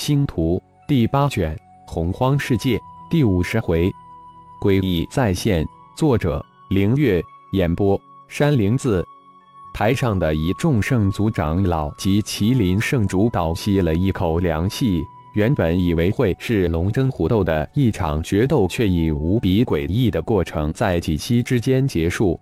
星图第八卷洪荒世界第五十回，诡异再现。作者：凌月。演播：山灵子。台上的一众圣族长老及麒麟圣主倒吸了一口凉气。原本以为会是龙争虎斗的一场决斗，却以无比诡异的过程在几息之间结束。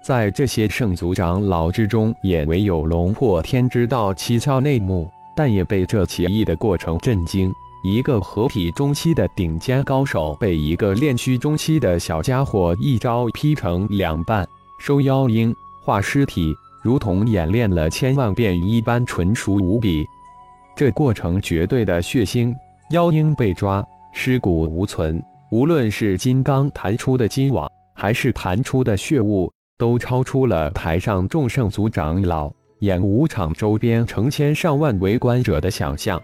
在这些圣族长老之中，也唯有龙破天知道蹊跷内幕。但也被这奇异的过程震惊。一个合体中期的顶尖高手，被一个炼虚中期的小家伙一招劈成两半，收妖鹰、化尸体，如同演练了千万遍一般纯熟无比。这过程绝对的血腥，妖鹰被抓，尸骨无存。无论是金刚弹出的金网，还是弹出的血雾，都超出了台上众圣族长老。演武场周边成千上万围观者的想象，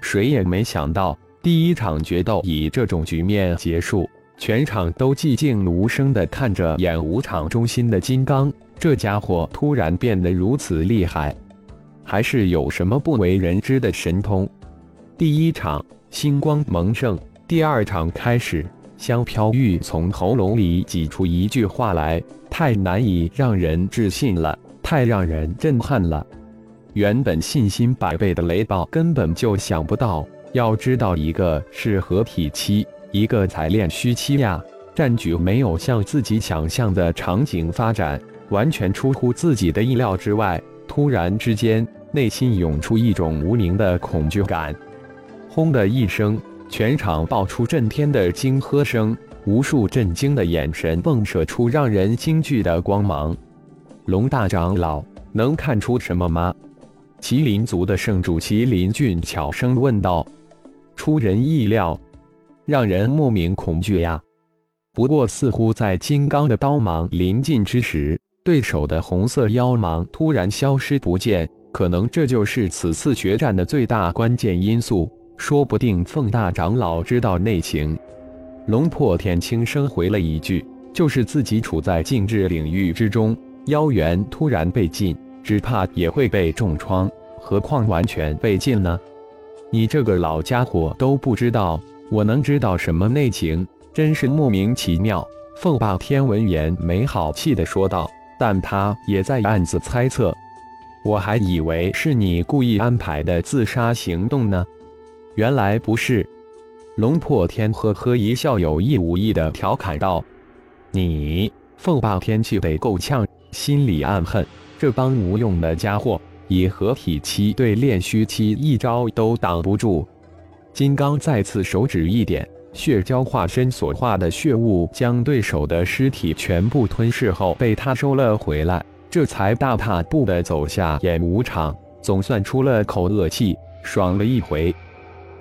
谁也没想到第一场决斗以这种局面结束，全场都寂静无声地看着演武场中心的金刚，这家伙突然变得如此厉害，还是有什么不为人知的神通？第一场星光蒙盛，第二场开始，香飘玉从喉咙里挤出一句话来，太难以让人置信了。太让人震撼了！原本信心百倍的雷暴根本就想不到，要知道一个是合体期，一个才练虚期呀。战局没有像自己想象的场景发展，完全出乎自己的意料之外。突然之间，内心涌出一种无名的恐惧感。轰的一声，全场爆出震天的惊喝声，无数震惊的眼神迸射出让人惊惧的光芒。龙大长老能看出什么吗？麒麟族的圣主麒麟俊悄声问道。出人意料，让人莫名恐惧呀。不过，似乎在金刚的刀芒临近之时，对手的红色妖芒突然消失不见，可能这就是此次决战的最大关键因素。说不定凤大长老知道内情。龙破天轻声回了一句：“就是自己处在禁制领域之中。”妖元突然被禁，只怕也会被重创，何况完全被禁呢？你这个老家伙都不知道，我能知道什么内情？真是莫名其妙。凤霸天闻言没好气地说道，但他也在暗自猜测，我还以为是你故意安排的自杀行动呢，原来不是。龙破天呵呵一笑，有意无意的调侃道：“你，凤霸天气得够呛。”心里暗恨，这帮无用的家伙，以合体期对炼虚期一招都挡不住。金刚再次手指一点，血蛟化身所化的血雾将对手的尸体全部吞噬后，被他收了回来，这才大踏步的走下演武场，总算出了口恶气，爽了一回。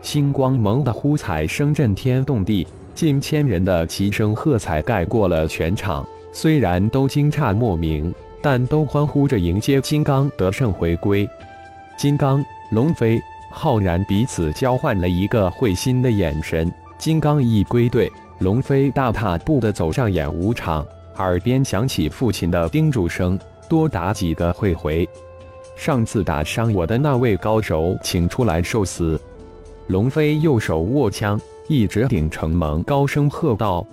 星光蒙的呼彩声震天动地，近千人的齐声喝彩盖过了全场。虽然都惊诧莫名，但都欢呼着迎接金刚得胜回归。金刚、龙飞、浩然彼此交换了一个会心的眼神。金刚一归队，龙飞大踏步地走上演武场，耳边响起父亲的叮嘱声：“多打几个会回。上次打伤我的那位高手，请出来受死。”龙飞右手握枪，一直顶城盟，高声喝道。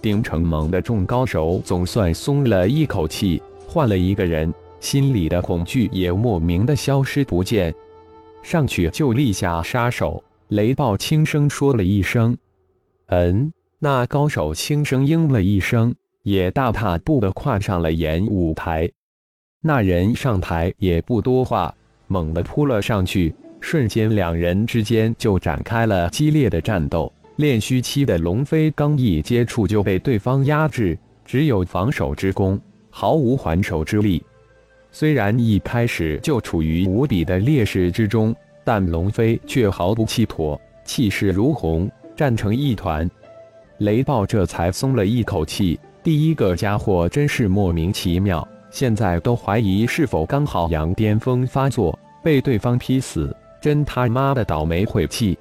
丁成蒙的众高手总算松了一口气，换了一个人，心里的恐惧也莫名的消失不见。上去就立下杀手。雷暴轻声说了一声：“嗯。”那高手轻声应了一声，也大踏步的跨上了演武台。那人上台也不多话，猛地扑了上去，瞬间两人之间就展开了激烈的战斗。炼虚期的龙飞刚一接触就被对方压制，只有防守之功，毫无还手之力。虽然一开始就处于无比的劣势之中，但龙飞却毫不气馁，气势如虹，战成一团。雷暴这才松了一口气。第一个家伙真是莫名其妙，现在都怀疑是否刚好羊癫疯发作，被对方劈死，真他妈的倒霉晦气。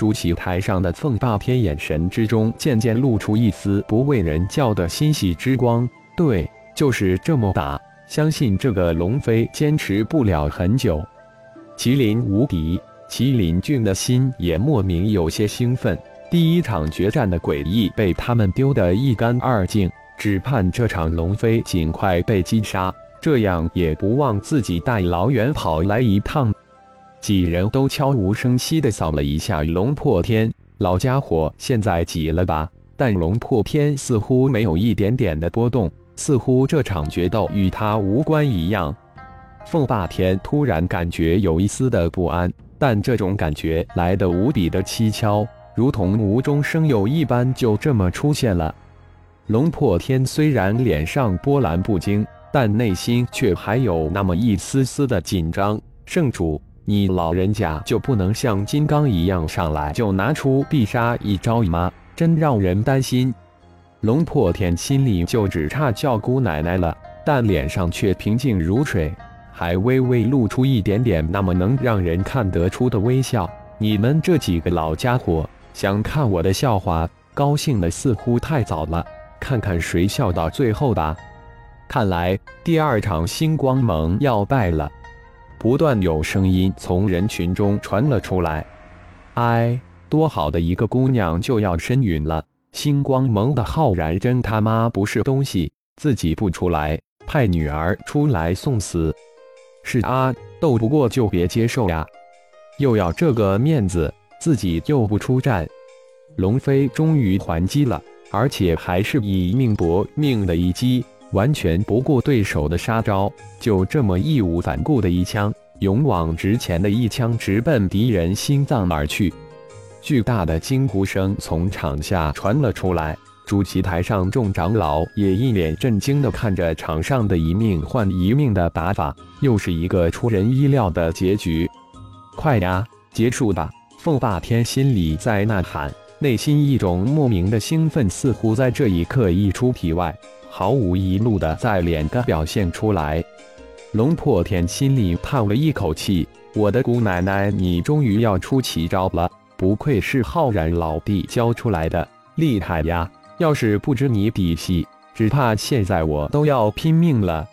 主席台上的凤霸天眼神之中渐渐露出一丝不为人叫的欣喜之光。对，就是这么打，相信这个龙飞坚持不了很久。麒麟无敌，麒麟俊的心也莫名有些兴奋。第一场决战的诡异被他们丢得一干二净，只盼这场龙飞尽快被击杀，这样也不忘自己大老远跑来一趟。几人都悄无声息地扫了一下龙破天，老家伙现在急了吧？但龙破天似乎没有一点点的波动，似乎这场决斗与他无关一样。凤霸天突然感觉有一丝的不安，但这种感觉来得无比的蹊跷。如同无中生有一般，就这么出现了。龙破天虽然脸上波澜不惊，但内心却还有那么一丝丝的紧张。圣主，你老人家就不能像金刚一样上来就拿出必杀一招吗？真让人担心。龙破天心里就只差叫姑奶奶了，但脸上却平静如水，还微微露出一点点那么能让人看得出的微笑。你们这几个老家伙！想看我的笑话，高兴的似乎太早了，看看谁笑到最后吧。看来第二场星光盟要败了。不断有声音从人群中传了出来。哎，多好的一个姑娘就要身陨了！星光盟的浩然真他妈不是东西，自己不出来，派女儿出来送死。是啊，斗不过就别接受呀，又要这个面子。自己又不出战，龙飞终于还击了，而且还是以命搏命的一击，完全不顾对手的杀招，就这么义无反顾的一枪，勇往直前的一枪，直奔敌人心脏而去。巨大的惊呼声从场下传了出来，主席台上众长老也一脸震惊的看着场上的一命换一命的打法，又是一个出人意料的结局。快呀，结束吧！凤霸天心里在呐喊，内心一种莫名的兴奋似乎在这一刻溢出体外，毫无疑路的在脸上表现出来。龙破天心里叹了一口气：“我的姑奶奶，你终于要出奇招了！不愧是浩然老弟教出来的，厉害呀！要是不知你底细，只怕现在我都要拼命了。”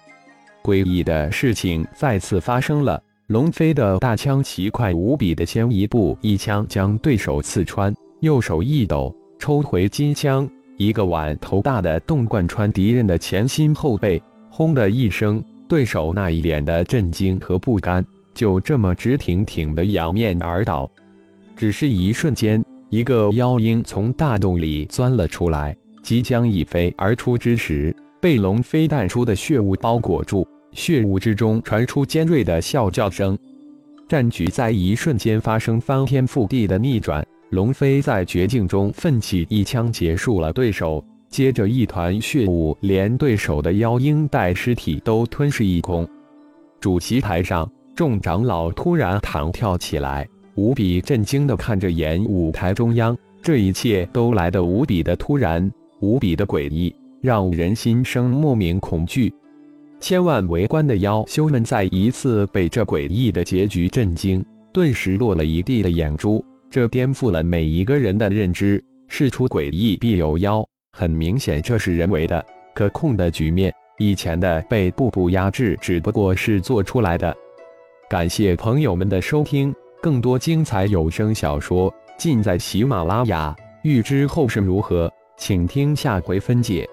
诡异的事情再次发生了。龙飞的大枪奇快无比的先一步，一枪将对手刺穿，右手一抖，抽回金枪，一个碗头大的洞贯穿敌人的前心后背，轰的一声，对手那一脸的震惊和不甘，就这么直挺挺的仰面而倒。只是一瞬间，一个妖鹰从大洞里钻了出来，即将一飞而出之时，被龙飞弹出的血雾包裹住。血雾之中传出尖锐的啸叫声，战局在一瞬间发生翻天覆地的逆转。龙飞在绝境中奋起一枪结束了对手，接着一团血雾连对手的妖鹰带尸体都吞噬一空。主席台上，众长老突然弹跳起来，无比震惊地看着演舞台中央，这一切都来得无比的突然，无比的诡异，让人心生莫名恐惧。千万围观的妖修们再一次被这诡异的结局震惊，顿时落了一地的眼珠。这颠覆了每一个人的认知。事出诡异必有妖，很明显这是人为的、可控的局面。以前的被步步压制，只不过是做出来的。感谢朋友们的收听，更多精彩有声小说尽在喜马拉雅。欲知后事如何，请听下回分解。